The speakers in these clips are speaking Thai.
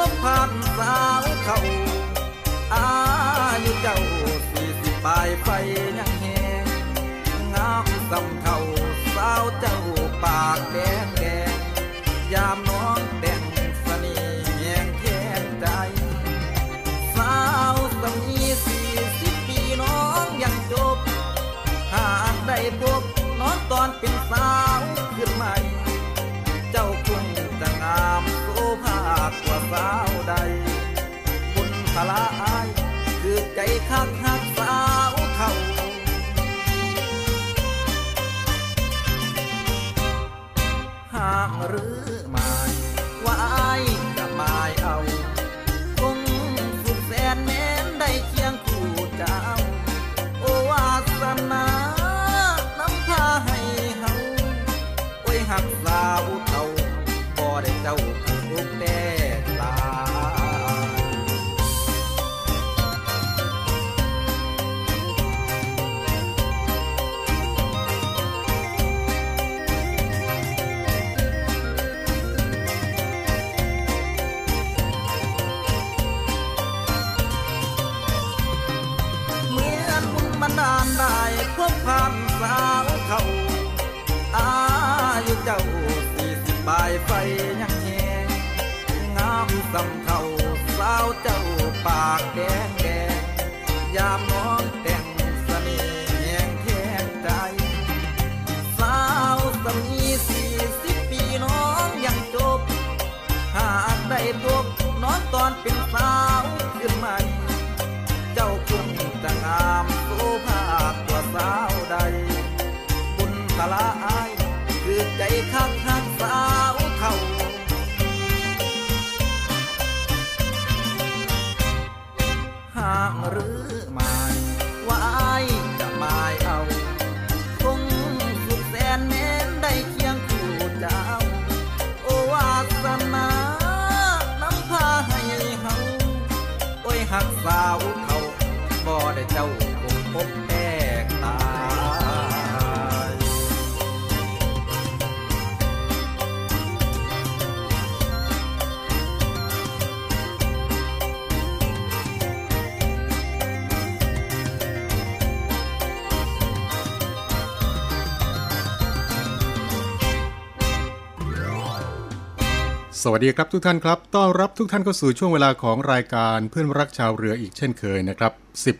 ได้พบผ่านสาวเขาอายุเจ้าสี่สิบปลายไฟยังแหงงามสำเขาสาวเจ้าปากแดง ลาอายคือใจข้าง องตอนเป็นสาว สวัสดีครับทุกท่านครับ ต้อนรับทุกท่านเข้าสู่ช่วงเวลาของรายการเพื่อนรักชาวเรืออีกเช่นเคยนะครับ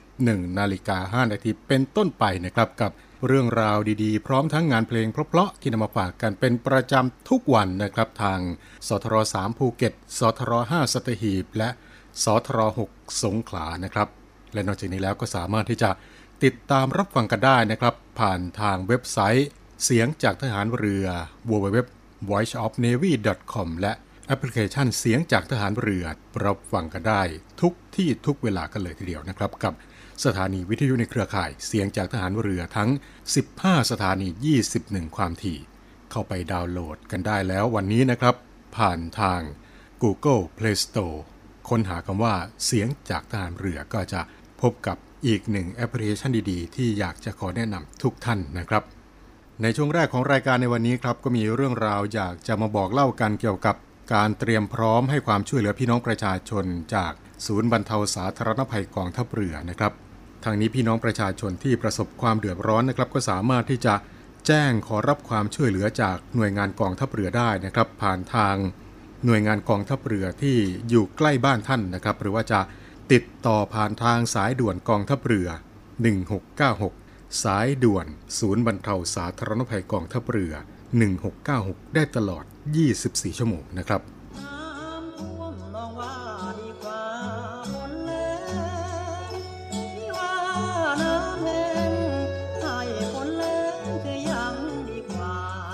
11 นาฬิกา 5 นาทีเป็นต้นไปนะครับกับเรื่องราวดีๆ พร้อมทั้งงานเพลงเพราะๆที่นำมาฝากกันเป็นประจำทุกวันนะครับทางสทร3ภูเก็ตสทร5สัตหีบ และสทร6สงขลานะครับ และนอกจากนี้แล้วก็สามารถที่จะติดตามรับฟังกันได้นะครับ ผ่านทางเว็บไซต์ เสียงจากทหารเรือ www voiceofnavy.com และ แอปพลิเคชันเสียงจากทหารเรือรับฟังกันได้ ทุกที่ทุกเวลากันเลยทีเดียวนะครับ กับสถานีวิทยุในเครือข่ายเสียงจากทหารเรือทั้ง 15 สถานี 21 ความถี่ เข้าไปดาวน์โหลดกันได้แล้ววันนี้นะครับ ผ่านทาง Google Play Store ค้นหาคำว่าเสียงจากทหารเรือก็จะพบกับอีกหนึ่งแอปพลิเคชันดีๆ ที่อยากจะขอแนะนำทุกท่านนะครับ ในช่วงแรกของรายการในวันนี้ครับก็มีเรื่องราวอยากจะมาบอกเล่ากันเกี่ยวกับ การเตรียมพร้อมให้ความช่วยเหลือพี่น้องประชาชนจากศูนย์บรรเทาสาธารณภัยกองทัพเรือนะครับทางนี้พี่น้องประชาชนที่ประสบความเดือดร้อนนะครับ ก็สามารถที่จะแจ้งขอรับความช่วยเหลือจากหน่วยงานกองทัพเรือได้นะครับ ผ่านทางหน่วยงานกองทัพเรือที่อยู่ใกล้บ้านท่านนะครับ หรือว่าจะติดต่อผ่านทางสายด่วนกองทัพเรือ 1696 สายด่วน ศูนย์บรรเทาสาธารณภัยกองทัพเรือ 1696 ได้ตลอด 24 ชั่วโมงนะครับ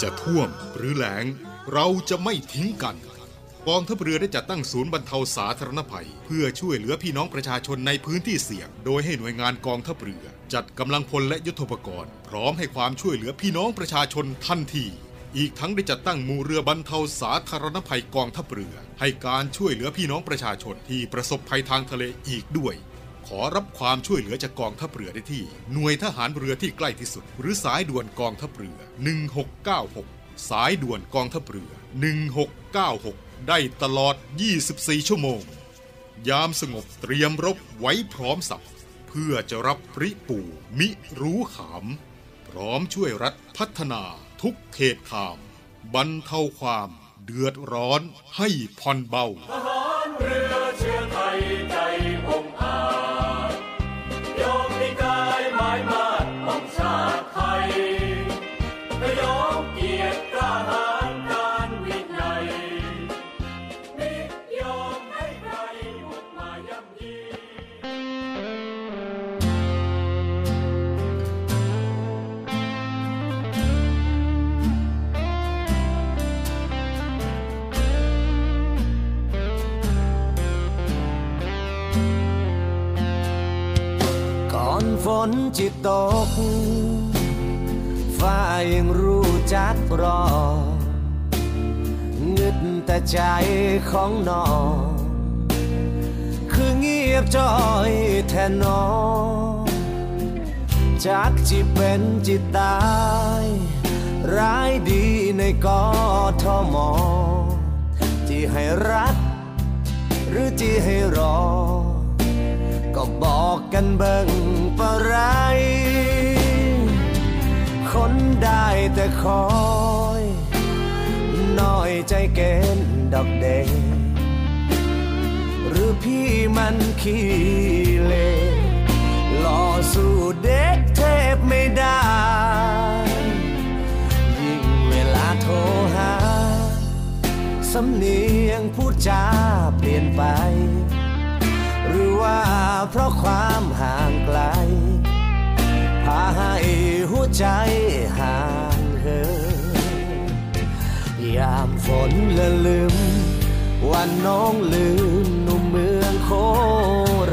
จะท่วมหรือแหลงเราจะไม่ทิ้งกันกองทัพเรือได้จัดตั้งศูนย์บรรเทาสาธารณภัย เพื่อช่วยเหลือพี่น้องประชาชนในพื้นที่เสี่ยง โดยให้หน่วยงานกองทัพเรือ จัดกำลังพลและยุทโธปกรณ์ พร้อมให้ความช่วยเหลือพี่น้องประชาชนทันที อีกทั้งได้จัดตั้งหมู่เรือบรรเทาสาธารณภัยกองทัพเรือ ให้การช่วยเหลือพี่น้องประชาชนที่ประสบภัยทางทะเลอีกด้วย ขอรับความช่วยเหลือจากกองทัพเรือได้ที่ หน่วยทหารเรือที่ใกล้ที่สุด หรือสายด่วนกองทัพเรือ 1696 สายด่วนกองทัพเรือ 1696 ได้ตลอด 24 ชั่วโมง ยามสงบเตรียมรบไว้พร้อมสับเพื่อจะรับปริปูมิรู้ขาม พร้อมช่วยรัฐพัฒนา ทุกเขตขามบรรเทาความเดือดร้อนให้ผ่อนเบา ตก ฟ้ายังรู้จักรอเงึดแต่ใจของน้อง คือเงียบจอยแทนน้องจักจิเป็นจิตตาย ร้ายดีในกอทมอ ที่ให้รัก หรือที่ให้รอ ก็บอกกันเบิ่ง ปะไร คนได้แต่คอยน้อยใจเกณฑ์ดอกเดหรือพี่มันขี้เลหล่อสู้เด็กเทพไม่ได้ ยิ่งเวลาโทรหา สำเนียงพูดจาเปลี่ยนไป เพราะความห่างไกล พาให้หัวใจห่างเหินยามฝนละลืม วันน้องลืมหนุ่มเมืองโค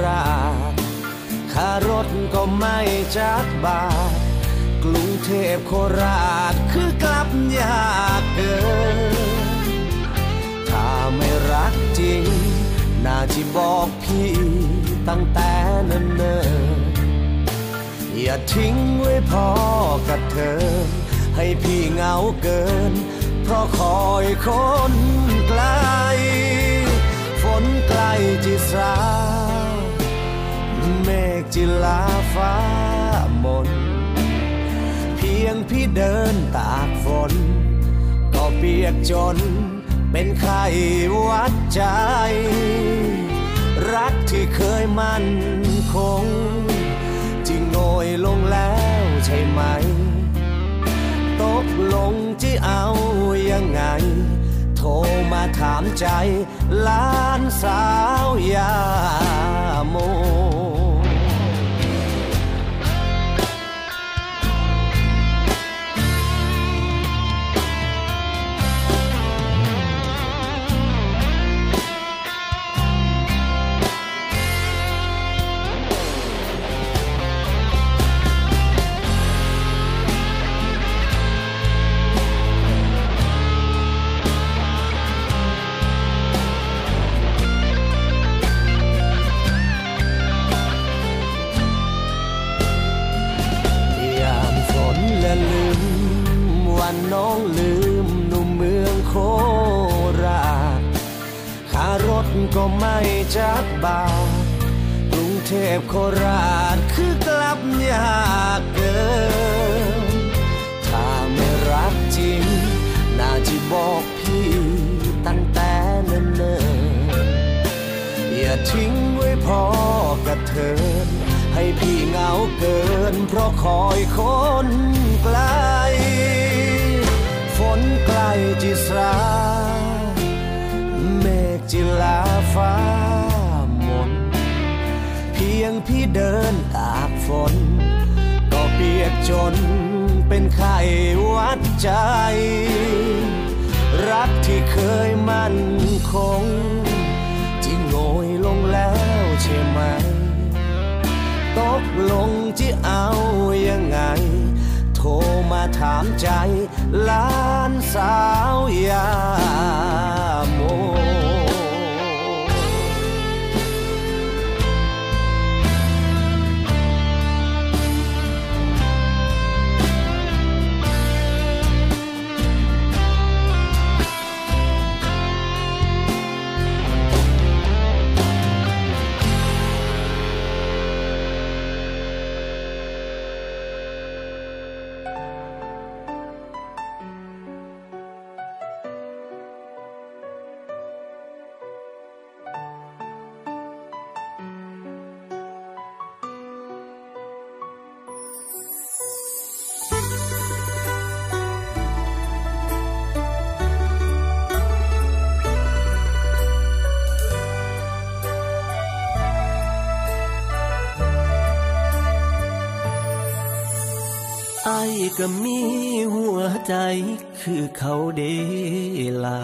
ราชคารถก็ไม่จักบาท กรุงเทพโคราชคือกลับยากเกิน ถ้าไม่รักจริง น่าที่บอกพี่ตั้งแต่เนิ่นๆอย่าทิ้งไว้พอกับเธอ ให้พี่เหงาเกิน เพราะคอยคนไกล ฝนไกลจิสาเมฆจิลาฟ้ามน เพียงพี่เดินตากฝน ก็เปียกจน เป็นไข้วัดใจ รักที่เคยมั่นคงที่โงยลงแล้วใช่ไหม ตกลงที่เอายังไง โทรมาถามใจล้านสาวยาโม ก็ไม่จักบากรุงเทพโคราชคือกลับยากเกิน ถ้าไม่รักจริง น่าจะบอกพี่ตั้งแต่เนิ่นๆ อย่าทิ้งไว้พอกระเทินให้พี่เหงาเกิน เพราะคอยคนไกล ฝนใกลจิสรา จิลาฟ้ามน เพียงพี่เดินตากฝน ก็เปียกจนเป็นไข้วัดใจ รักที่เคยมั่นคงจิโงยลงแล้วใช่ไหม ตกลงจะเอายังไง โทรมาถามใจหลานสาวยา ก็มีหัวใจคือเขาเดลา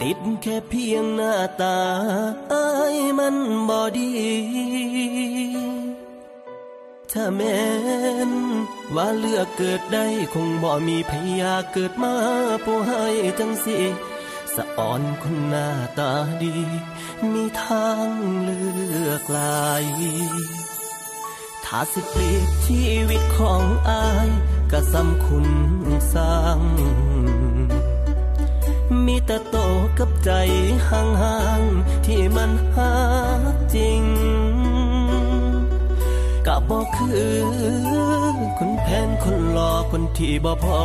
ติดแค่เพียงหน้าตาไอ้ายมันบอดี ถ้าแม้น ว่าเลือกเกิดได้คงบ่มีพยาเกิดมาผู้ให้จังสิสะอ่อนคนหน้าตาดี มีทางเลือกหลาย ถ้าสิเปรียบชีวิตของอายก็สำคุณสร้าง มีแต่โตกับใจห่างๆที่มันหาจริงก็บอกคือคนแพนคนหลอคนที่บ่พอ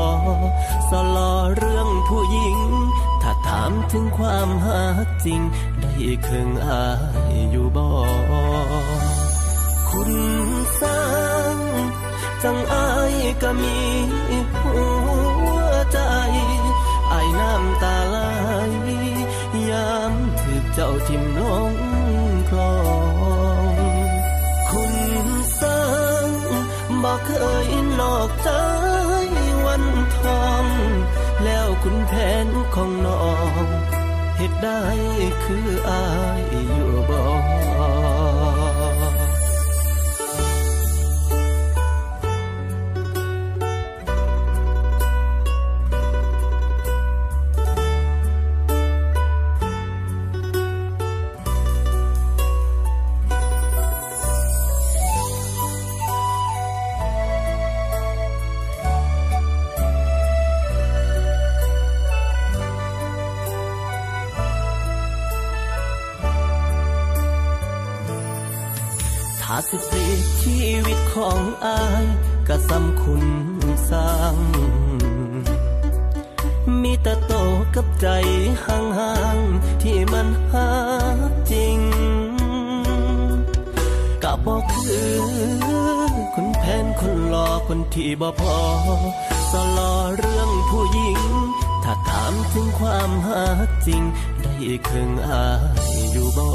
สลอเรื่องผู้หญิง ถ้าถามถึงความหาจริง ได้เครื่องอายอยู่บ่คุณ สร้างจังอายก็มีหัวใจอายน้ำตาไหลยามถือเจ้าทิมลงคลองคุณสร้างบอกเคยนอกใจวันทองแล้วคุณแผนของน้องเหตุได้คืออายอยู่บ่ถ้า บ่พอสลอเรื่องผู้หญิง ถ้าถามถึงความหาจริง ได้ครึ่งอายอยู่บ่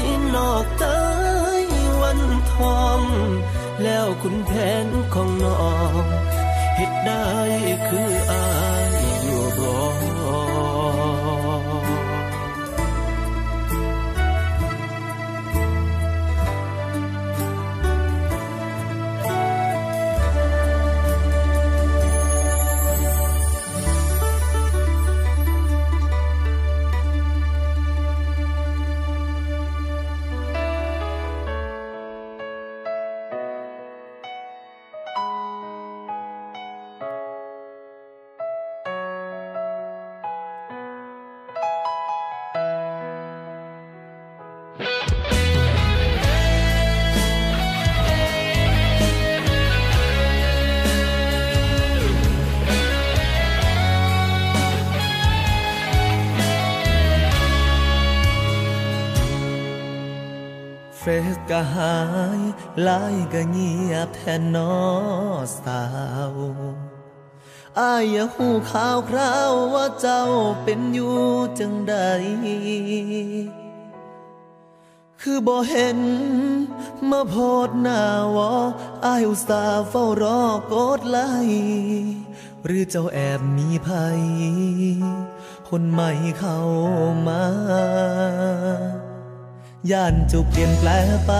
ยนอกเตยนอกใจวันทอง แล้วคุณแผนของน้องเฮ็ดได้คืออาย ก็หายไลน์ก็เงียบแทนนอสาวอายอยาหูข่าวคราวว่าเจ้าเป็นอยู่จังใด คือบ่เห็นมาโพดหน้าวออายอุตส่าห์เฝ้ารอกดไลหรือเจ้าแอบมีภัย คนใหม่เข้ามา ย่านจุกเปลี่ยนแปลไป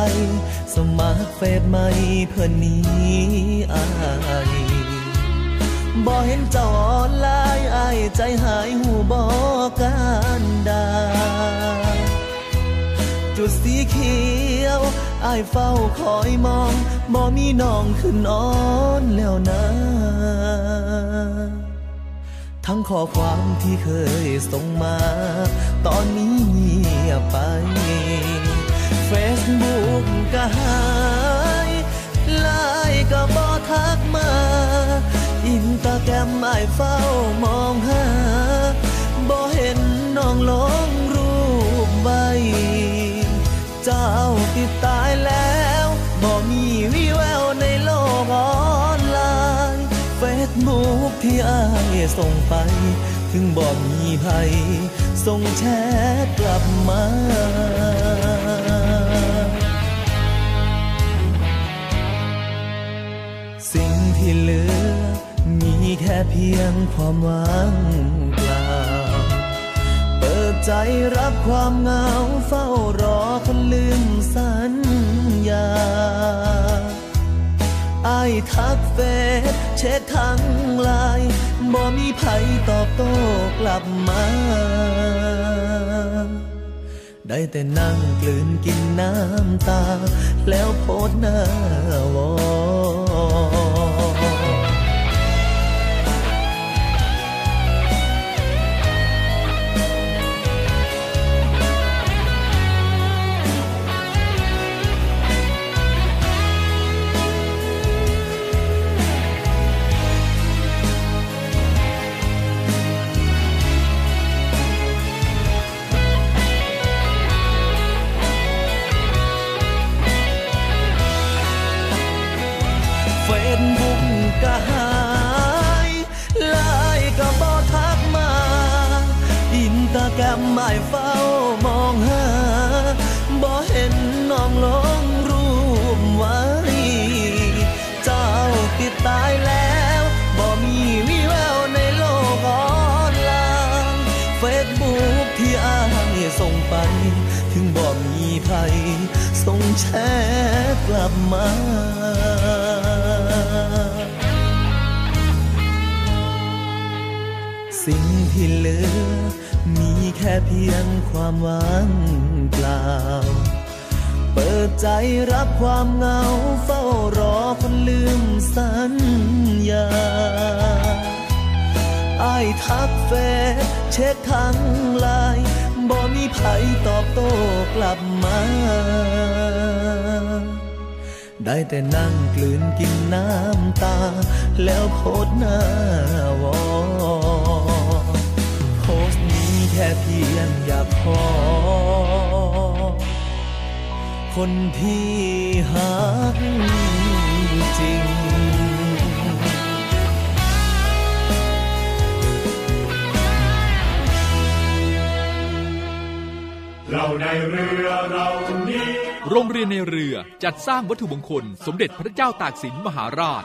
สมัครเฟซใหม่เพื่อนนี้อายบ่เห็นเจ้าออนไลน์อายใจหายหูบอกการดา จุดสีเขียวอายเฝ้าคอยมองบ่มีน้องขึ้นนอนแล้วนะ ทั้งข้อความที่เคยส่งมา ตอนนี้เงียบไป Facebook ก็หายไลน์ก็บอทักมา อินตาแกรมอายเฝ้ามองหา ที่อ้ายส่งไป ถึงบ่มีภัยส่งแชทกลับมาสิ่งที่เหลือ มีแค่เพียงความหวังเปล่า เปิดใจรับความเหงาเฝ้ารอคนลืมสัญญาไอ้ายทักเฟซ ทั้งลายบ่มีไผตอบโต้กลับมา ได้แต่นั่งกลืนกินน้ำตา แล้วโพดหน้าวอ แกรมไม่เฝ้ามองหาบ่เห็นน้องลงรูปไว้เจ้าติดตายแล้วบ่มีวิแววในโลกออนไลน์เฟซบุ๊กที่อ้ายส่งไป ถึงบ่มีภัยส่งแชทกลับมาสิ่งที่เหลือ มีแค่เพียงความหวังเปล่า เปิดใจรับความเหงาเฝ้ารอคนลืมสัญญาไอ้ทักเฟซเช็คทั้งไลน์บ่มีไผตอบโต้กลับมา ได้แต่นั่งกลืนกินน้ำตา แล้วโพสต์หน้าวอ แค่เพียงอยากขอ คนที่หักจริงเราในเรือเรานี้ โรงเรียนในเรือจัดสร้างวัตถุมงคล สมเด็จพระเจ้าตากสินมหาราช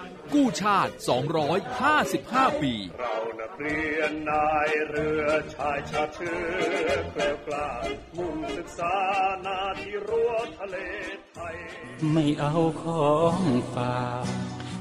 กู้ชาติ 255 ปี เรานักเรียนนายเรือชายชาติเชื้อเกลียวกล้ามุ่งศึกษานาที่รั้วทะเลไทย ไม่เอาของฝาก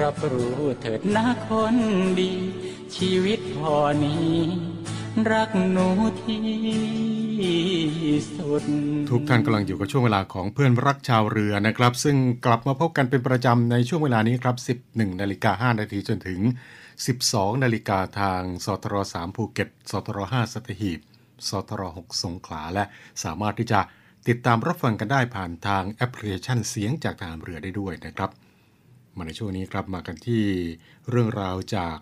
รับรู้เถิดนะคนดี ชีวิตพอนี้ รักหนูที่สุด ทุกท่านกำลังอยู่กับช่วงเวลาของเพื่อนรักชาวเรือนะครับ ซึ่งกลับมาพบกันเป็นประจำในช่วงเวลานี้ครับ 11นาฬิกา5นาทีจนถึง 12นาฬิกาทางสทร3ภูเก็ตสทร5สัตหีบสทร6สงขลาและสามารถที่จะติดตามรับฟังกันได้ผ่านทางแอปพลิเคชันเสียงจากทหารเรือได้ด้วยนะครับ มาในช่วงนี้ครับมากันที่เรื่องราวจาก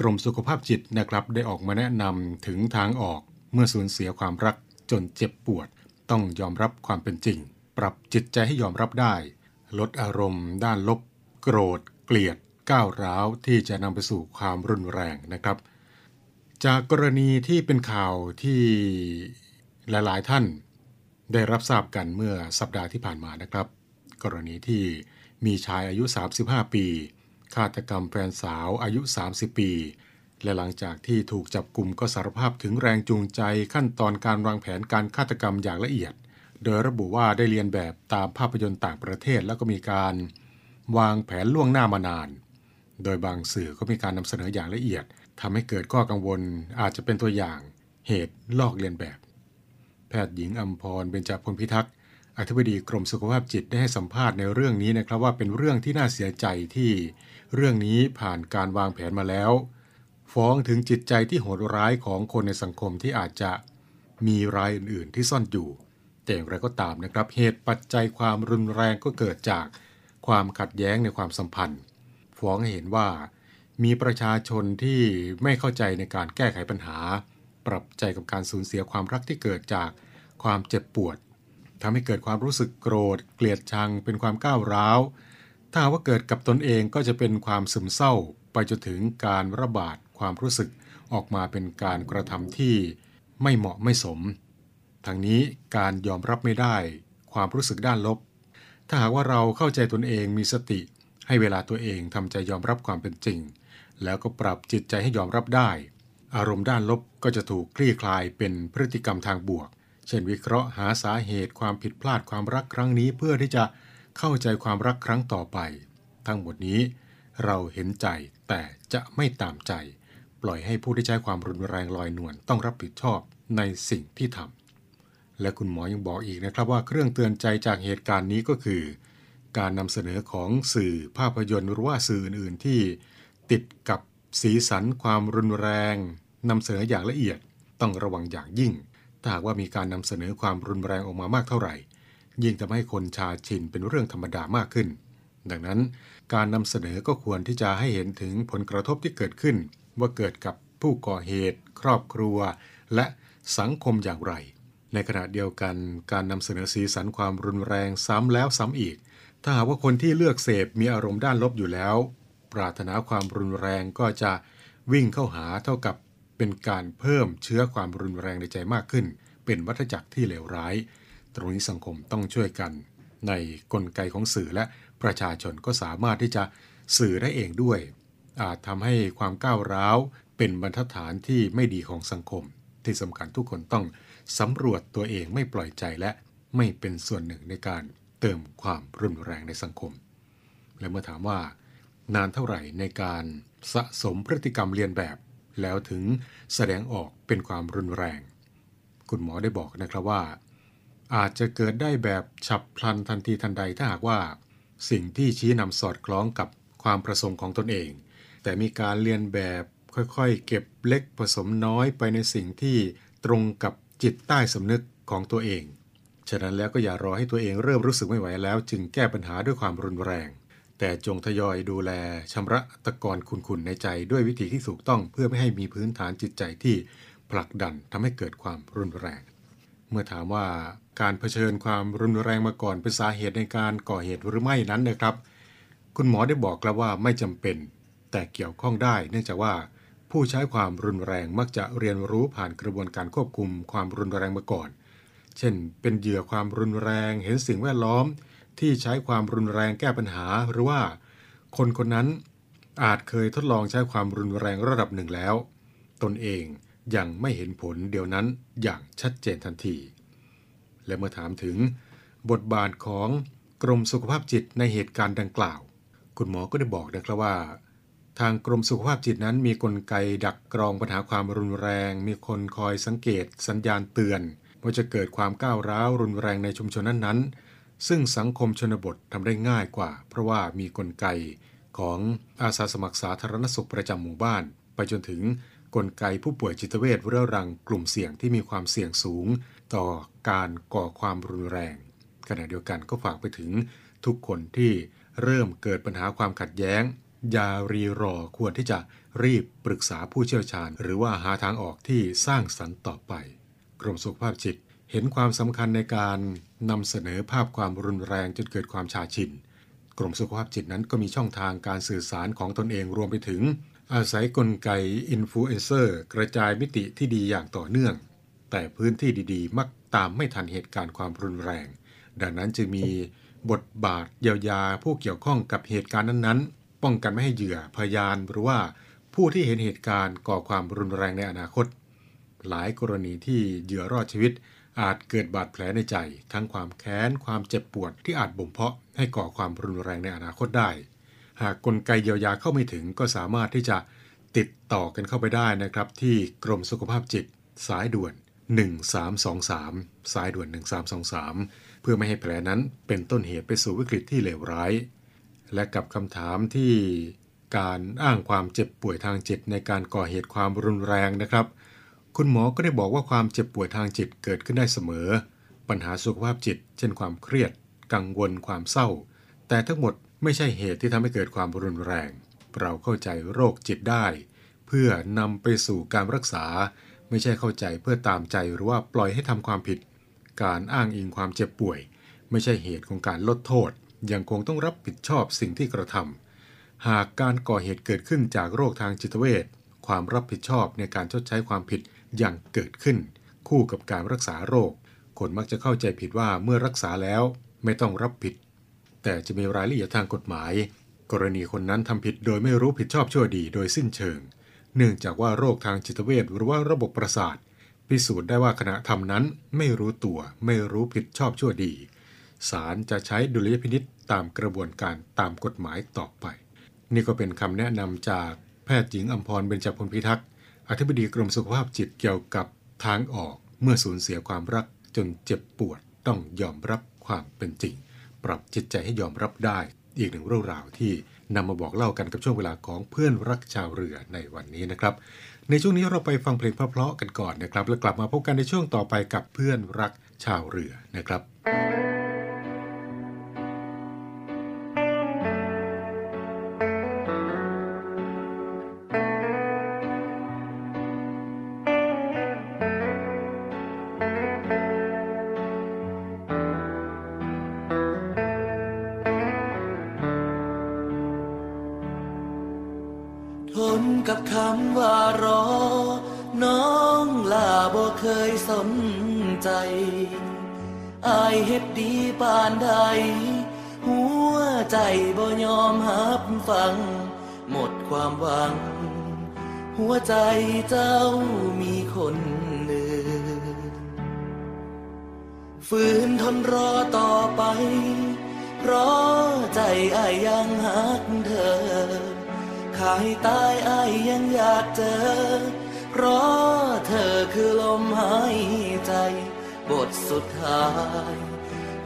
กรมสุขภาพจิตนะครับ ได้ออกมาแนะนำถึงทางออกเมื่อสูญเสียความรักจนเจ็บปวด ต้องยอมรับความเป็นจริง ปรับจิตใจให้ยอมรับได้ ลดอารมณ์ ด้านลบ โกรธ เกลียด ก้าวร้าวที่จะนำไปสู่ความรุนแรงนะครับ จากกรณีที่เป็นข่าวที่หลาย ๆ ท่าน ได้รับทราบกันเมื่อสัปดาห์ที่ผ่านมานะครับ กรณีที่ มีชายอายุ 35 ปีฆาตกรรมแฟนสาวอายุ 30 ปี และหลังจากที่ถูกจับกลุ่มก็สารภาพถึงแรงจูงใจขั้นตอนการวางแผนการฆาตกรรมอย่างละเอียด โดยระบุว่าได้เรียนแบบตามภาพยนตร์ต่างประเทศแล้วก็มีการ วางแผนล่วงหน้ามานาน โดยบางสื่อก็มีการนำเสนออย่างละเอียดทำให้เกิดข้อกังวลอาจจะเป็นตัวอย่างเหตุลอกเลียนแบบ แพทย์หญิงอัมพรเบญจพลพิทักษ์ อธิบดีกรมสุขภาพจิตได้ให้สัมภาษณ์ในเรื่องนี้นะครับว่าเป็นเรื่องที่น่าเสียใจที่เรื่องนี้ผ่านการวางแผนมาแล้ว ฟ้องถึงจิตใจที่โหดร้ายของคนในสังคมที่อาจจะมีรายอื่น ๆ ที่ซ่อนอยู่แต่อย่างไรก็ตามนะครับ เหตุปัจจัยความรุนแรงก็เกิดจากความขัดแย้งในความสัมพันธ์ ฟ้องให้เห็นว่า มีประชาชนที่ไม่เข้าใจในการแก้ไขปัญหา ปรับใจกับการสูญเสียความรักที่เกิดจากความเจ็บปวด ทำให้เกิดความรู้สึกโกรธ เกลียดชัง เป็นความก้าวร้าว ถ้าว่าเกิดกับตนเองก็จะเป็นความซึมเศร้า ไปจนถึงการระบาดความรู้สึกออกมาเป็นการกระทำที่ไม่เหมาะไม่สมทางนี้การยอมรับไม่ได้ ความรู้สึกด้านลบ ถ้าหากว่าเราเข้าใจตนเองมีสติ ให้เวลาตัวเองทำใจยอมรับความเป็นจริง แล้วก็ปรับจิตใจให้ยอมรับได้ อารมณ์ด้านลบก็จะถูกคลี่คลายเป็นพฤติกรรมทางบวก เช่นวิเคราะห์หาสาเหตุความผิดพลาดความรักครั้งนี้เพื่อที่จะเข้าใจความรักครั้งต่อไป ทั้งหมดนี้ เราเห็นใจแต่จะไม่ตามใจ ปล่อยให้ผู้ที่ใช้ความรุนแรงลอยนวลต้องรับผิดชอบในสิ่งที่ทำและคุณหมอยังบอกอีกนะครับว่าเครื่องเตือนใจจากเหตุการณ์นี้ก็คือ การนำเสนอของสื่อภาพยนตร์หรือว่าสื่ออื่น ๆ ที่ติดกับสีสันความรุนแรงนำเสนออย่างละเอียดต้องระวังอย่างยิ่ง ถ้าหากว่ามีการนำเสนอความรุนแรงออกมามากเท่าไหร่ ยิ่งทำให้คนชาชินเป็นเรื่องธรรมดามากขึ้น ดังนั้น การนำเสนอก็ควรที่จะให้เห็นถึงผลกระทบที่เกิดขึ้น ว่าเกิดกับผู้ก่อเหตุ ครอบครัว และสังคมอย่างไร ในขณะเดียวกัน การนำเสนอสีสันความรุนแรงซ้ำแล้วซ้ำอีก ถ้าหากว่าคนที่เลือกเสพมีอารมณ์ด้านลบอยู่แล้ว ปรารถนาความรุนแรงก็จะวิ่งเข้าหาเท่ากับ เป็นการเพิ่มเชื้อความรุนแรงในใจมากขึ้น เป็นวัฏจักรที่เลวร้าย ตรงนี้สังคมต้องช่วยกัน ในกลไกของสื่อและประชาชนก็สามารถที่จะสื่อได้เองด้วย อาจทำให้ความก้าวร้าว เป็นบรรทัดฐานที่ไม่ดีของสังคม ที่สำคัญทุกคนต้องสำรวจตัวเองไม่ปล่อยใจและไม่เป็นส่วนหนึ่งในการเติมความรุนแรงในสังคม และเมื่อถามว่านานเท่าไหร่ในการสะสมพฤติกรรมเรียนแบบ แล้วถึงแสดงออกเป็นความรุนแรง คุณหมอได้บอกนะครับว่า อาจจะเกิดได้แบบฉับพลันทันทีทันใดถ้าหากว่า สิ่งที่ชี้นำสอดคล้องกับความประสงค์ของตนเอง แต่มีการเรียนแบบค่อยๆ เก็บเล็กผสมน้อยไปในสิ่งที่ตรงกับจิตใต้สำนึกของตัวเอง ฉะนั้นแล้วก็อย่ารอให้ตัวเองเริ่มรู้สึกไม่ไหวแล้ว จึงแก้ปัญหาด้วยความรุนแรง แต่จงทยอยดูแลชำระตะกอนคุณๆในใจด้วยวิธีที่ถูกต้องเพื่อไม่ให้มีพื้นฐานจิตใจที่ผลักดันทำให้เกิดความรุนแรง เมื่อถามว่าการเผชิญความรุนแรงมาก่อนเป็นสาเหตุในการก่อเหตุหรือไม่นั้นนะครับ คุณหมอได้บอกแล้วว่าไม่จำเป็น แต่เกี่ยวข้องได้ เนื่องจากว่าผู้ใช้ความรุนแรงมักจะเรียนรู้ผ่านกระบวนการควบคุมความรุนแรงมาก่อน เช่น เป็นเหยื่อความรุนแรงเห็นสิ่งแวดล้อม ที่ใช้ความรุนแรงแก้ปัญหา หรือว่า คนคนนั้นอาจเคยทดลองใช้ความรุนแรงระดับหนึ่งแล้ว ตนเองยังไม่เห็นผลเดียวนั้นอย่างชัดเจนทันที และเมื่อถามถึง บทบาทของกรมสุขภาพจิตในเหตุการณ์ดังกล่าว คุณหมอก็ได้บอกนะครับว่า ทางกรมสุขภาพจิตนั้นมีกลไกดักกรองปัญหาความรุนแรง มีคนคอยสังเกตสัญญาณเตือน ว่าจะเกิดความก้าวร้าวรุนแรงในชุมชนนั้นๆ ซึ่งสังคมชนบททำได้ง่ายกว่า เพราะว่ามีกลไกของอาสาสมัครสาธารณสุขประจำหมู่บ้าน ไปจนถึงกลไกผู้ป่วยจิตเวชเรื้อรังกลุ่มเสี่ยงที่มีความเสี่ยงสูง ต่อการก่อความรุนแรง ขณะเดียวกันก็ฝากไปถึงทุกคนที่เริ่มเกิดปัญหาความขัดแย้ง อย่ารีรอควรที่จะรีบปรึกษาผู้เชี่ยวชาญ หรือว่าหาทางออกที่สร้างสรรค์ต่อไป กรมสุขภาพจิต ห็นความสำคัญในการนำเสนอภาพความรุนแรงจนเกิดความชาชิน กรมสุขภาพจิตนั้นก็มีช่องทางการสื่อสารของตนเองรวมไปถึง อาศัยกลไกอินฟลูเอนเซอร์กระจายมิติที่ดีอย่างต่อเนื่อง แต่พื้นที่ดีๆ มักตามไม่ทันเหตุการณ์ความรุนแรง ดังนั้นจึงมีบทบาทเยียวยาผู้เกี่ยวข้องกับเหตุการณ์นั้นๆ ป้องกันไม่ให้เหยื่อพยานหรือว่าผู้ที่เห็นเหตุการณ์ก่อความรุนแรงในอนาคต หลายกรณีที่เหยื่อรอดชีวิต อาจเกิดบาดแผลในใจ ทั้งความแค้น ความเจ็บปวดที่อาจบ่มเพาะให้ก่อความรุนแรงในอนาคตได้ หากกลไกเยียวยาเข้าไม่ถึงก็สามารถที่จะติดต่อกันเข้าไปได้นะครับ ที่กรมสุขภาพจิต สายด่วน 1323 สายด่วน 1323 เพื่อไม่ให้แผลนั้นเป็นต้นเหตุไปสู่วิกฤตที่เลวร้าย และกับคำถามที่การอ้างความเจ็บป่วยทางจิตในการก่อเหตุความรุนแรงนะครับ คุณหมอก็ได้บอกว่าความเจ็บป่วยทางจิตเกิดขึ้นได้เสมอ ปัญหาสุขภาพจิต เช่นความเครียด กังวล ความเศร้า แต่ทั้งหมดไม่ใช่เหตุที่ทำให้เกิดความรุนแรง เราเข้าใจโรคจิตได้ เพื่อนำไปสู่การรักษา ไม่ใช่เข้าใจเพื่อตามใจหรือว่าปล่อยให้ทำความผิด การอ้างอิงความเจ็บป่วย ไม่ใช่เหตุของการลดโทษ ยังคงต้องรับผิดชอบสิ่งที่กระทำหากการก่อเหตุเกิดขึ้นจากโรคทางจิตเวชความรับผิดชอบในการชดใช้ความผิด ยังเกิดขึ้น คู่กับการรักษาโรค คนมักจะเข้าใจผิดว่าเมื่อรักษาแล้วไม่ต้องรับผิด แต่จะมีรายละเอียดทางกฎหมาย กรณีคนนั้นทำผิดโดยไม่รู้ผิดชอบชั่วดีโดยสิ้นเชิง เนื่องจากว่าโรคทางจิตเวชหรือว่าระบบประสาท พิสูจน์ได้ว่าขณะทำนั้นไม่รู้ตัวไม่รู้ผิดชอบชั่วดีศาลจะใช้ดุลยพินิษตามกระบวนการตามกฎหมายต่อไป นี่ก็เป็นคำแนะนำจากแพทย์หญิงอัมพรเบญจพลพิทักษ์ อธิบดีกรมสุขภาพจิตเกี่ยวกับทางออกเมื่อสูญเสียความรักจนเจ็บปวดต้องยอมรับความเป็นจริง ปรับจิตใจให้ยอมรับได้ อีกหนึ่งเรื่องราวที่นำมาบอกเล่ากันกับช่วงเวลาของเพื่อนรักชาวเรือในวันนี้นะครับ ในช่วงนี้เราไปฟังเพลงเพราะๆกันก่อนนะครับ แล้วกลับมาพบกันในช่วงต่อไปกับเพื่อนรักชาวเรือนะครับ ทนกับคำว่ารอ น้องลาบ่เคยสนใจ อายเฮ็ดดีปานใด หัวใจบ่ยอมหับฟัง หมดความหวัง หัวใจเจ้ามีคนหนึ่งฝืนทนรอต่อไป เพราะใจอายยังหักเธอ ขายตายอายยังอยากเจอ เพราะเธอคือลมหายใจ บทสุดท้าย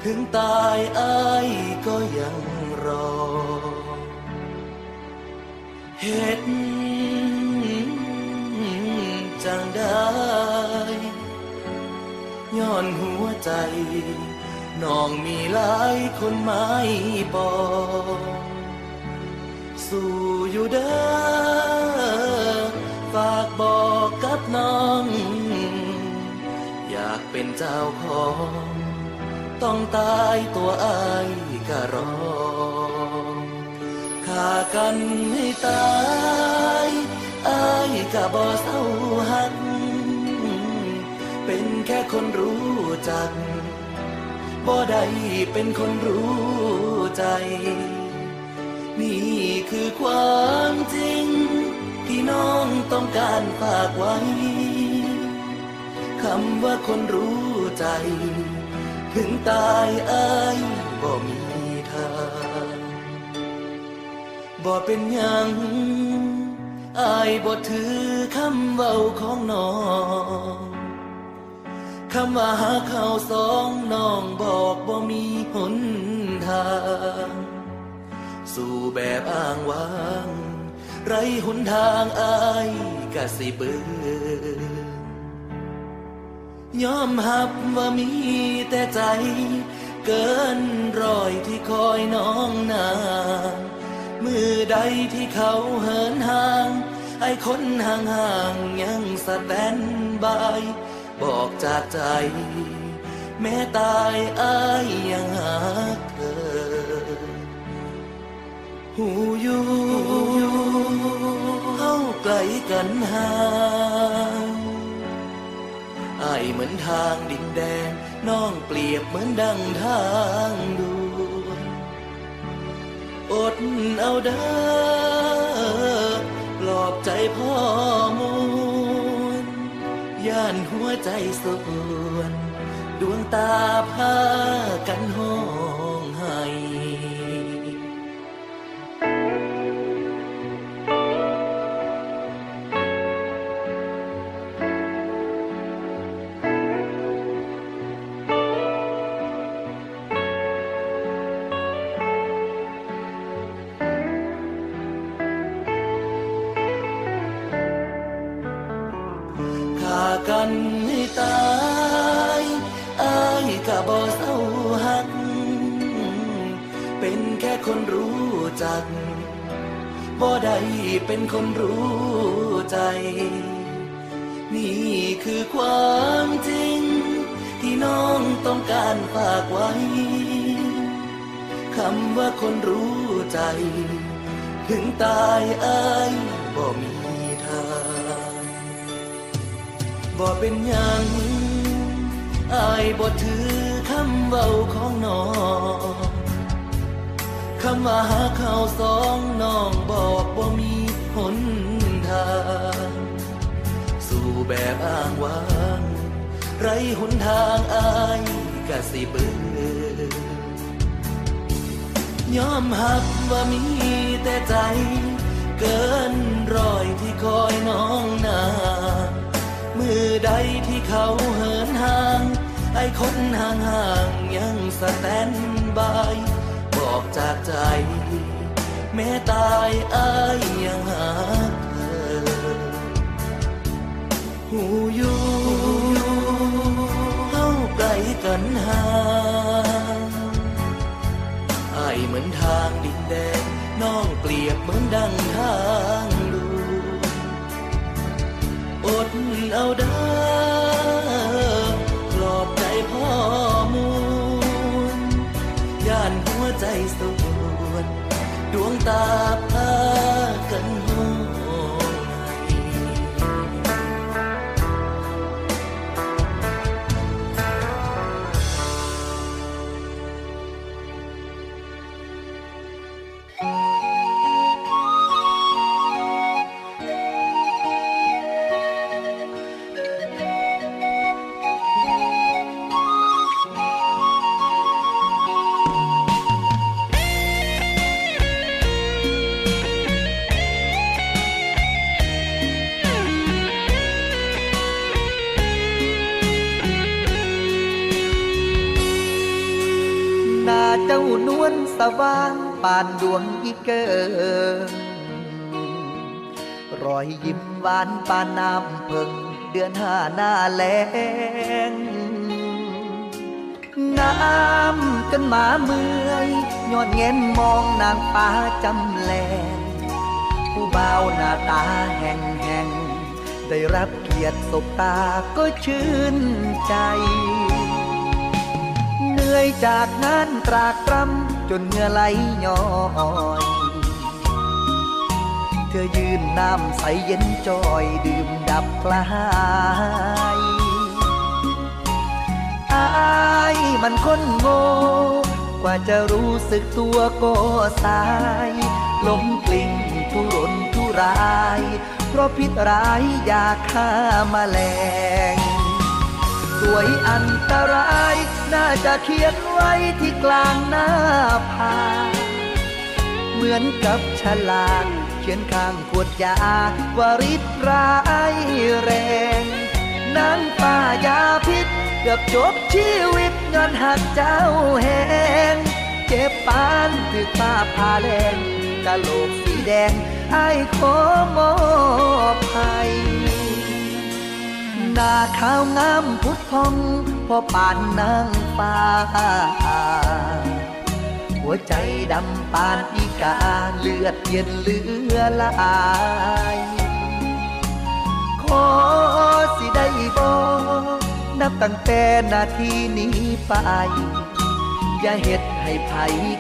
ถึงตายอายก็ยังรอ เห็ดจังได้ย้อนหัวใจน้องมีหลายคนไม้ปอง สู่อยู่เด้อฝากบอกกับน้อง อยากเป็นเจ้าของ ต้องตายตัวอายก็รอฆ่ากันให้ตายอายก็บ่เศร้าหัก เป็นแค่คนรู้จักบ่ได้เป็นคนรู้ใจ นี่คือความจริง ที่น้องต้องการฝากไว้ คำว่าคนรู้ใจ ถึงตายอายบ่มีทางบ่เป็นยังอายบ่ถือคำเว้าของน้องคำว่าหาเขาสองน้องบอกบ่มีหนทาง สู่แบบอ้างว้าง ไรหนทางอายกะสิเบือยอมหับว่ามีแต่ใจ เกินรอยที่คอยน้องนานมือใดที่เขาเหินห่าง ไอ้คนห่างห่างๆยังสแตนบาย บอกจากใจ แม้ตายอายยังหาเธ หูอยู่เข้าไกลกันห่างอายเหมือนทางดินแดนน้องเปรียบเหมือนดังทางด่วนอดเอาเด้อปลอบใจพ่อมวลย่านหัวใจสวนดวงตาพากันห้อ จักบ่ได้เป็นคนรู้ใจ นี่คือความจริง ที่น้องต้องการฝากไว้ คำว่าคนรู้ใจ ถึงตายอายบ่มีทางบ่เป็นยังอายบ่ถือคำเว้าของน้อง คำว่าหาเขาสองน้องบอกบ่ามีหนทาง สู่แบบอ้างว้าง ไรหนทางอายกะสิเบื่อยอมหักว่ามีแต่ใจ เกินรอยที่คอยน้องนามือใดที่เขาเหินห่าง ไอ้คนห่างห่างยังสแตนบาย บอกจากใจ แม้ตายอายยังหาเธอหูอยู่เฮาไกลกันห่างอายเหมือนทางดินแดงน้องเปรียบเหมือนดังทางลูอดเอาเด้ปลอบใจพ่อ ดวงตาพากันานดวงอีเกิงรอยยิ้มหวานปานน้ำเพิงเดือนห้าหน้าแลงงามจนหมาเมื่อยย้อนเง้นมองนางฟ้าจำแลงผู้เบาหน้าตาแห่งแห่งได้รับเกียรติสบตาก็ชื่นใจ เหนื่อยจากงานตรากตรำ จนเหงื่อไหลย้อยเธอยืนน้ำใสเย็นจอยดื่มดับกลายอายมันคนโง่กว่าจะรู้สึกตัวก็สายล้มกลิ้งทุรนทุราย เพราะพิษร้ายยาฆ่ามาแมลง สวยอันตรายน่าจะเขียน ไว้ที่กลางหน้าผาเหมือนกับฉลากเขียนข้างขวดยาวาริดร้ายแรงนางป่ายาพิษเกือบจบชีวิตย้อนหักเจ้าแหงเจ็บปานถือป้าพาแดงกะโหลกสีแดงไอ้ขอมอบให้นาขาวงามพุทธพองพอป่านนาง ฟ้า หัวใจดำปานอีกาเลือดเย็นเลือลายขอสิได้บอกนับตั้งแต่นาทีนี้ไป อย่าเฮ็ดให้ไผ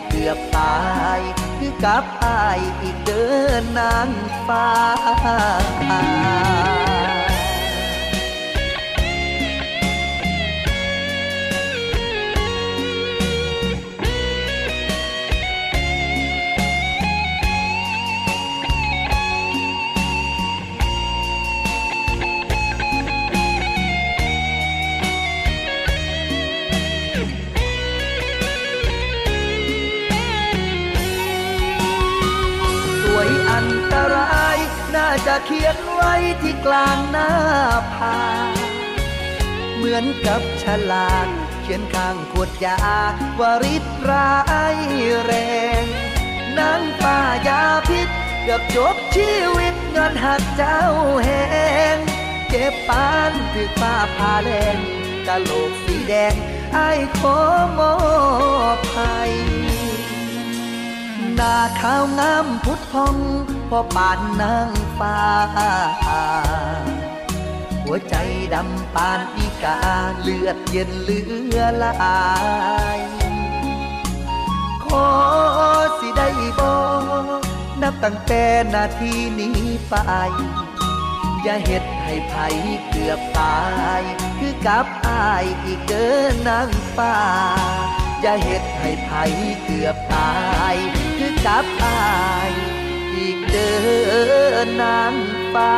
เกือบตาย คือกับอายอีกเดินนางฟ้า จะเขียนไว้ที่กลางหน้าผาเหมือนกับฉลากเขียนข้างขวดยาวาริดร้ายแรงนางป่ายาพิษเกือบจบชีวิตย้อนหักเจ้าแหงเจ็บปานถือป้าพาแดงกะโหลกสีแดงไอ้ขอมอบให้น้าขาวงามพุทธพองพ่อปานนาง ฟ้า หัวใจดำปานอีกาเลือดเย็นเหลือลายขอสิได้บอนับตั้งแต่นาทีนี้ไป อย่าเฮ็ดให้ไผเกือบตาย คือกับอายอีกเดินนางฟ้า อย่าเฮ็ดให้ไผเกือบตาย คือกับอาย กเดินนางฟ้า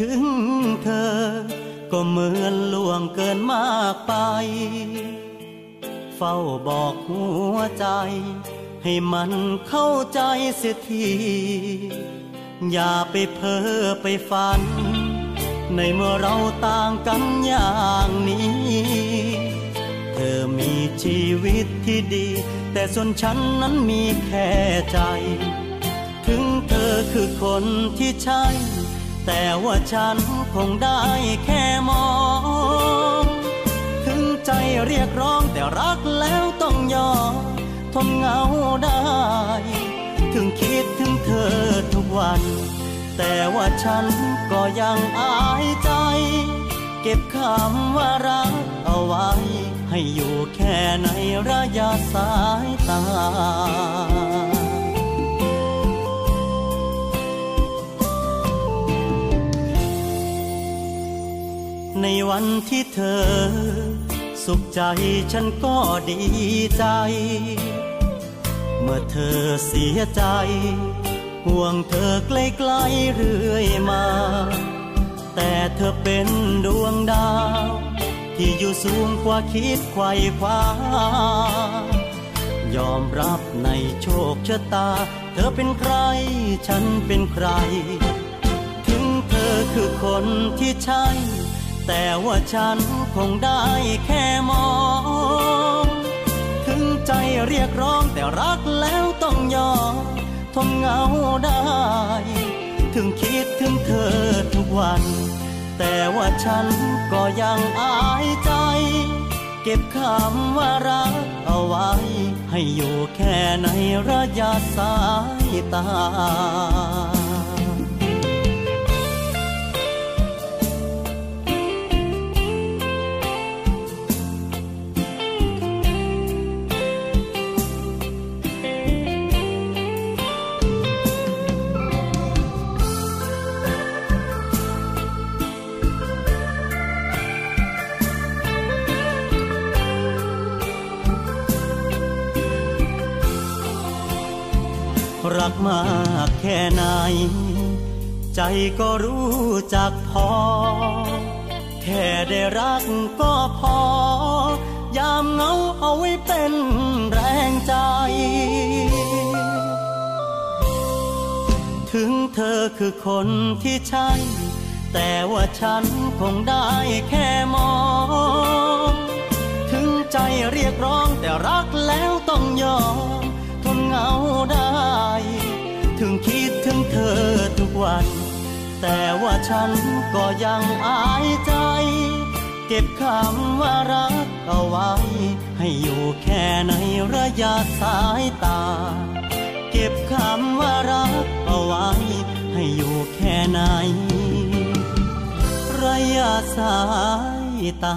ถึงเธอ ก็เหมือนล่วงเกินมากไป เฝ้าบอกหัวใจ ให้มันเข้าใจเสียที อย่าไปเพ้อไปฝัน ในเมื่อเราต่างกันอย่างนี้ เธอมีชีวิตที่ดี แต่ส่วนฉันนั้นมีแค่ใจ ถึงเธอคือคนที่ใช่ แต่ว่าฉันคงได้แค่มอง ถึงใจเรียกร้องแต่รักแล้วต้องยอมทนเหงาได้ ถึงคิดถึงเธอทุกวัน แต่ว่าฉันก็ยังอายใจ เก็บคำว่ารักเอาไว้ ให้อยู่แค่ในระยะสายตา ในวันที่เธอ สุขใจฉันก็ดีใจ เมื่อเธอเสียใจ ห่วงเธอใกล้ๆเรื่อยมา แต่เธอเป็นดวงดาว ที่อยู่สูงกว่าคิดไขว่คว้ายอมรับในโชคชะตา เธอเป็นใคร ฉันเป็นใคร ถึงเธอคือคนที่ใช่ แต่ว่าฉันคงได้แค่มอง ถึงใจเรียกร้องแต่รักแล้วต้องยอมทนเหงาได้ ถึงคิดถึงเธอทุกวัน แต่ว่าฉันก็ยังอายใจ เก็บคำว่ารักเอาไว้ ให้อยู่แค่ในระยะสายตา รักมากแค่ไหน ใจก็รู้จักพอ แค่ได้รักก็พอ ยามเงาเอาไว้เป็นแรงใจ ถึงเธอคือคนที่ใช่ แต่ว่าฉันคงได้แค่มอง ถึงใจเรียกร้องแต่รักแล้วต้องยอม เหงาได้ ถึงคิดถึงเธอทุกวัน แต่ว่าฉันก็ยังอายใจ เก็บคำว่ารักเอาไว้ ให้อยู่แค่ในระยะสายตา เก็บคำว่ารักเอาไว้ ให้อยู่แค่ในระยะสายตา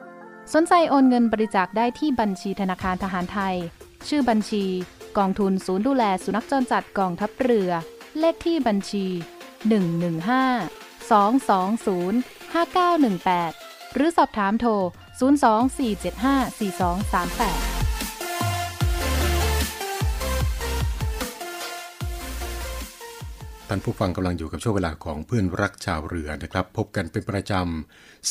สนใจโอนเงินบริจาคได้ที่บัญชีธนาคารทหารไทย ชื่อบัญชี กองทุนศูนย์ดูแลสุนัขจรจัดกองทัพเรือ เลขที่บัญชี 115 220 5918 หรือสอบถามโทร 024754238ท่านผู้ฟังกำลังอยู่กับช่วงเวลาของเพื่อนรักชาวเรือนะครับ พบกันเป็นประจำ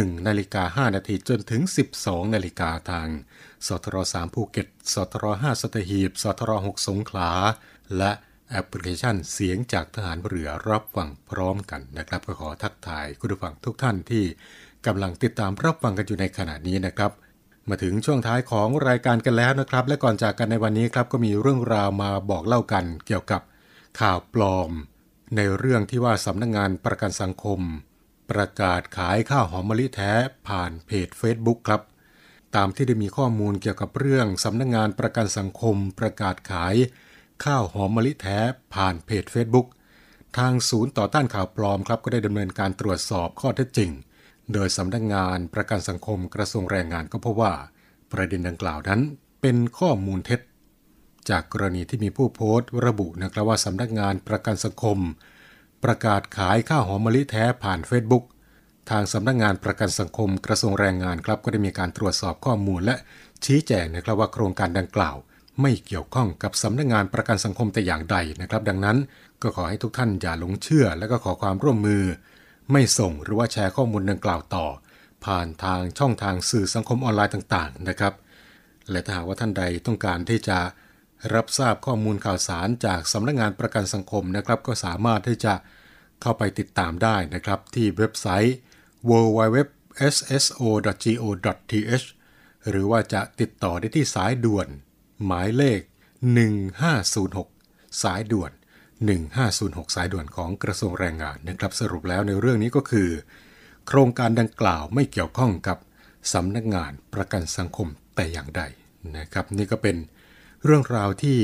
1นาฬิกา5นาทีจนถึง 12นาฬิกาทาง สทร3ภูเก็ต สทร5สัตหีบ สทร6สงขลา และแอปพลิเคชันเสียงจากทหารเรือรับฟังพร้อมกันนะครับ ก็ขอทักทายคุณผู้ฟังทุกท่านที่กำลังติดตามรับฟังกันอยู่ในขณะนี้นะครับ มาถึงช่วงท้ายของรายการกันแล้วนะครับ และก่อนจากกันในวันนี้ครับก็มีเรื่องราวมาบอกเล่ากันเกี่ยวกับข่าวปลอม ในเรื่องที่ว่าสำนักงงานประกันสังคม ประกาศขายข้าวหอมมะลิแท้ผ่านเพจ Facebook ครับ ตามที่ได้มีข้อมูลเกี่ยวกับเรื่องสำนักงงานประกันสังคมประกาศขาย ข้าวหอมมะลิแท้ผ่านเพจ Facebook ทางศูนย์ต่อต้านข่าวปลอมครับก็ได้ดำเนินการตรวจสอบข้อเท็จจริง โดยสำนักงานประกันสังคมกระทรวงแรงงานก็พบว่า ประเด็นดังกล่าวนั้น เป็นข้อมูลเท็จ จากกรณีที่มีผู้โพสต์ ระบุนะครับว่าสำนักงานประกันสังคม ประกาศขายข้าวหอมมะลิแท้ผ่าน Facebook ทางสำนักงานประกันสังคมกระทรวงแรงงานครับ ก็ได้มีการตรวจสอบข้อมูลและชี้แจงนะครับว่าโครงการดังกล่าว ไม่เกี่ยวข้องกับสำนักงานประกันสังคมแต่อย่างใดนะครับ ดังนั้นก็ขอให้ทุกท่านอย่าหลงเชื่อ และก็ขอความร่วมมือ ไม่ส่งหรือว่าแชร์ข้อมูลดังกล่าวต่อ ผ่านทางช่องทางสื่อสังคมออนไลน์ต่าง ๆ นะครับ และถ้าหากว่าท่านใดต้องการที่จะ รับทราบข้อมูลข่าวสารจากสำนักงานประกันสังคมนะครับ ก็สามารถที่จะเข้าไปติดตามได้นะครับ ที่เว็บไซต์ www.sso.go.th หรือว่าจะติดต่อได้ที่สายด่วน หมายเลข 1506 สายด่วน 1506 สายด่วนของกระทรวงแรงงานนะครับ สรุปแล้วในเรื่องนี้ก็คือ โครงการดังกล่าวไม่เกี่ยวข้องกับสำนักงานประกันสังคมแต่อย่างใดนะครับ นี่ก็เป็น เรื่องราวที่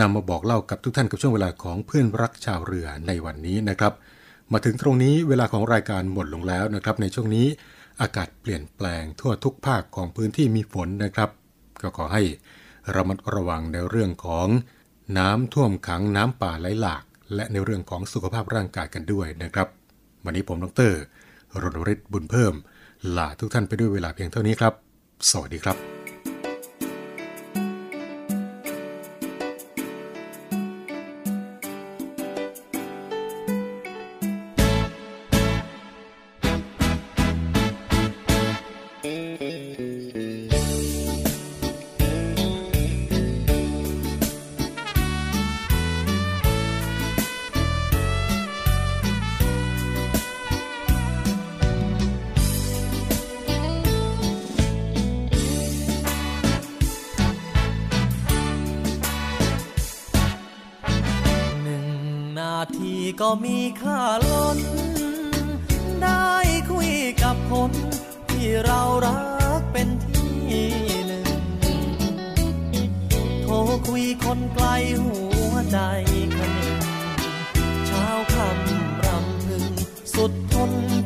นำมาบอกเล่ากับทุกท่านกับช่วงเวลาของเพื่อนรักชาวเรือในวันนี้นะครับ มาถึงตรงนี้เวลาของรายการหมดลงแล้วนะครับ ในช่วงนี้อากาศเปลี่ยนแปลงทั่วทุกภาคของพื้นที่มีฝนนะครับ ก็ขอให้ระมัดระวังในเรื่องของน้ำท่วมขังน้ำป่าไหลหลาก และในเรื่องของสุขภาพร่างกายกันด้วยนะครับ วันนี้ผมดรรณฤทธิ์บุญเพิ่มลาทุกท่านไปด้วยเวลาเพียงเท่านี้ครับ สวัสดีครับ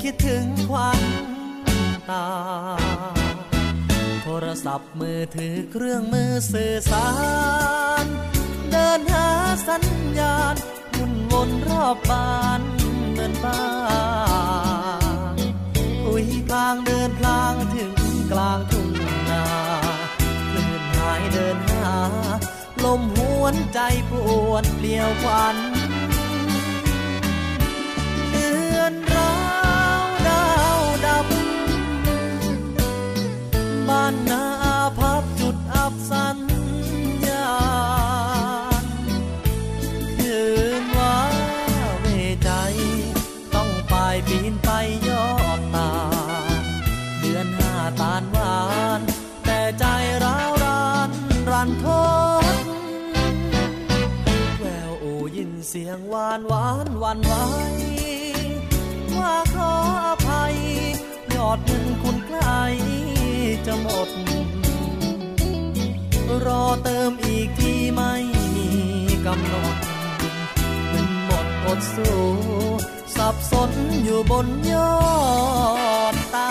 คิดถึงควันตา โทรศัพท์มือถือเครื่องมือสื่อสาร เดินหาสัญญาณวุ่นวนรอบบ้านเหมือนบ้านคุยกลางเดินพลางถึงกลางทุ่งนาคลื่นหายเดินหา ลมหวนใจปวดเปลี่ยวควัน สัญญาณคืนว่าเวใจ ต้องไปปีนไปยอดตา เดือนห้าตานหวาน แต่ใจร้าวรานรันทดแววโอยินเสียงหวานหวานหวันไหวว่าขออภัย ยอดเงินคุณไกลจจะหมด รอเติมอีกที่ไม่มีกำหนดเงินหมดอดสู้ สับสนอยู่บนยอดตา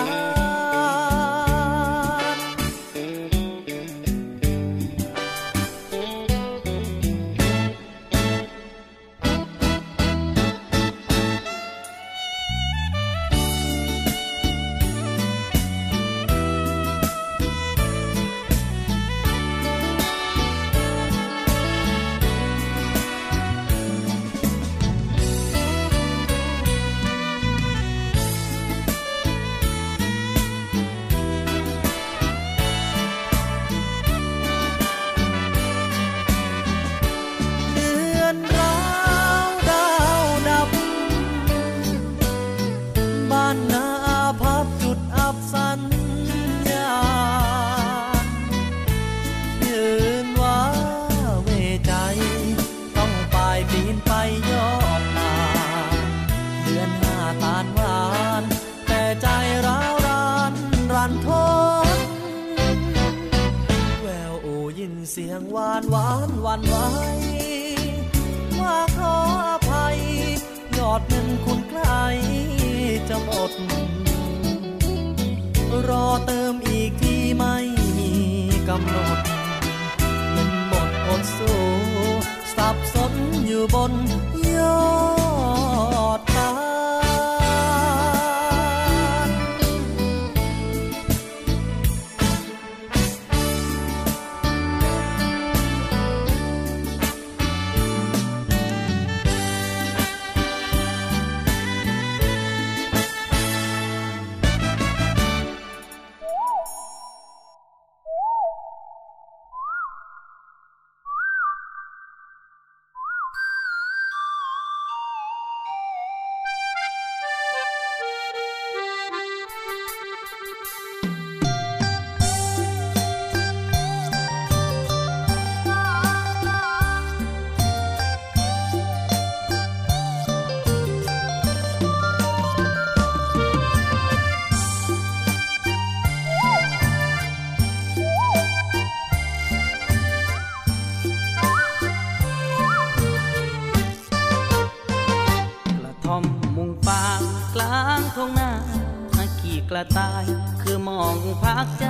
หักใจ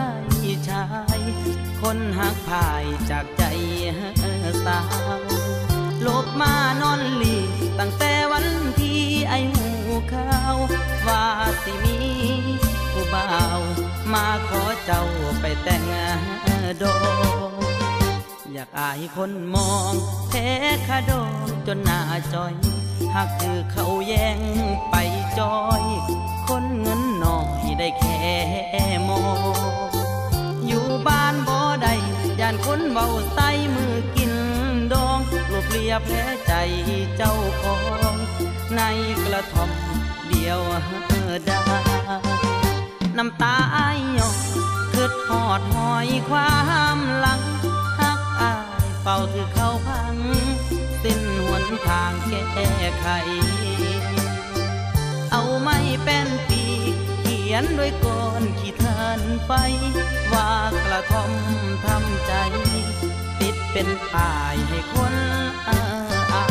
ชาย คนหักพายจากใจสาวลบมานอนหลีตั้งแต่วันที่ไอหูข้าว ว่าสิมีผู้บ่าว มาขอเจ้าไปแต่งดอกอยากอายคนมองแท้คาดองจนหน้าจอย หากคือเขาแย่งไป จอย คนเงินน้อยได้แค่มอง อยู่บ้านบ่ได้ย่านคนเบาใส่มือกินดองรวบเรียบแผลใจเจ้าของ ในกระท่อมเดียวได้น้ำตาอายยอกคืดหอดหอยความหลังหักอายเฝ้าถือเข้าพัง สิ้นหนทางแก้ไข ไม่เป็นปีเขียนด้วยก้อนขีดทานไฟ ว่ากระทอมทำใจ ติดเป็นป้ายให้คนอาอา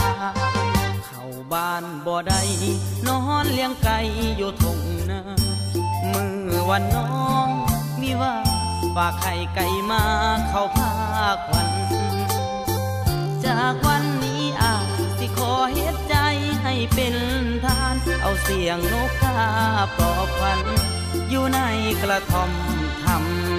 เข้าบ้านบ่ได้นอนเลี้ยงไก่อยู่ทงนามือวันน้องมีว่าฝากไข่ไก่มาเข้าพาควัน จากวันนี้อาจสิขอเฮ็ดใจ ให้เป็นทาน เอาเสียงนกกาปลอบควันอยู่ในกระท่อมทำ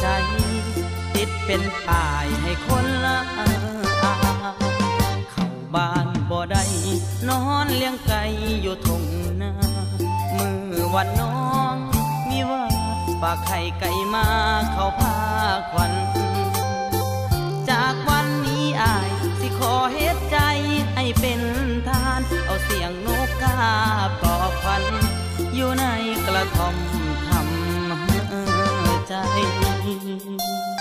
ใจ ติดเป็นป้ายให้คนละเข้าบ้านบ่ได้นอนเลี้ยงไก่อยู่ทงนามือวันน้องมีว่าฝากไข่ไก่มาเข้าพาควัน จากวันนี้อายสิขอเฮ็ดใจให้เป็นทาน เอาเสียงนกกาปลอควันอยู่ในกระท่อม 在。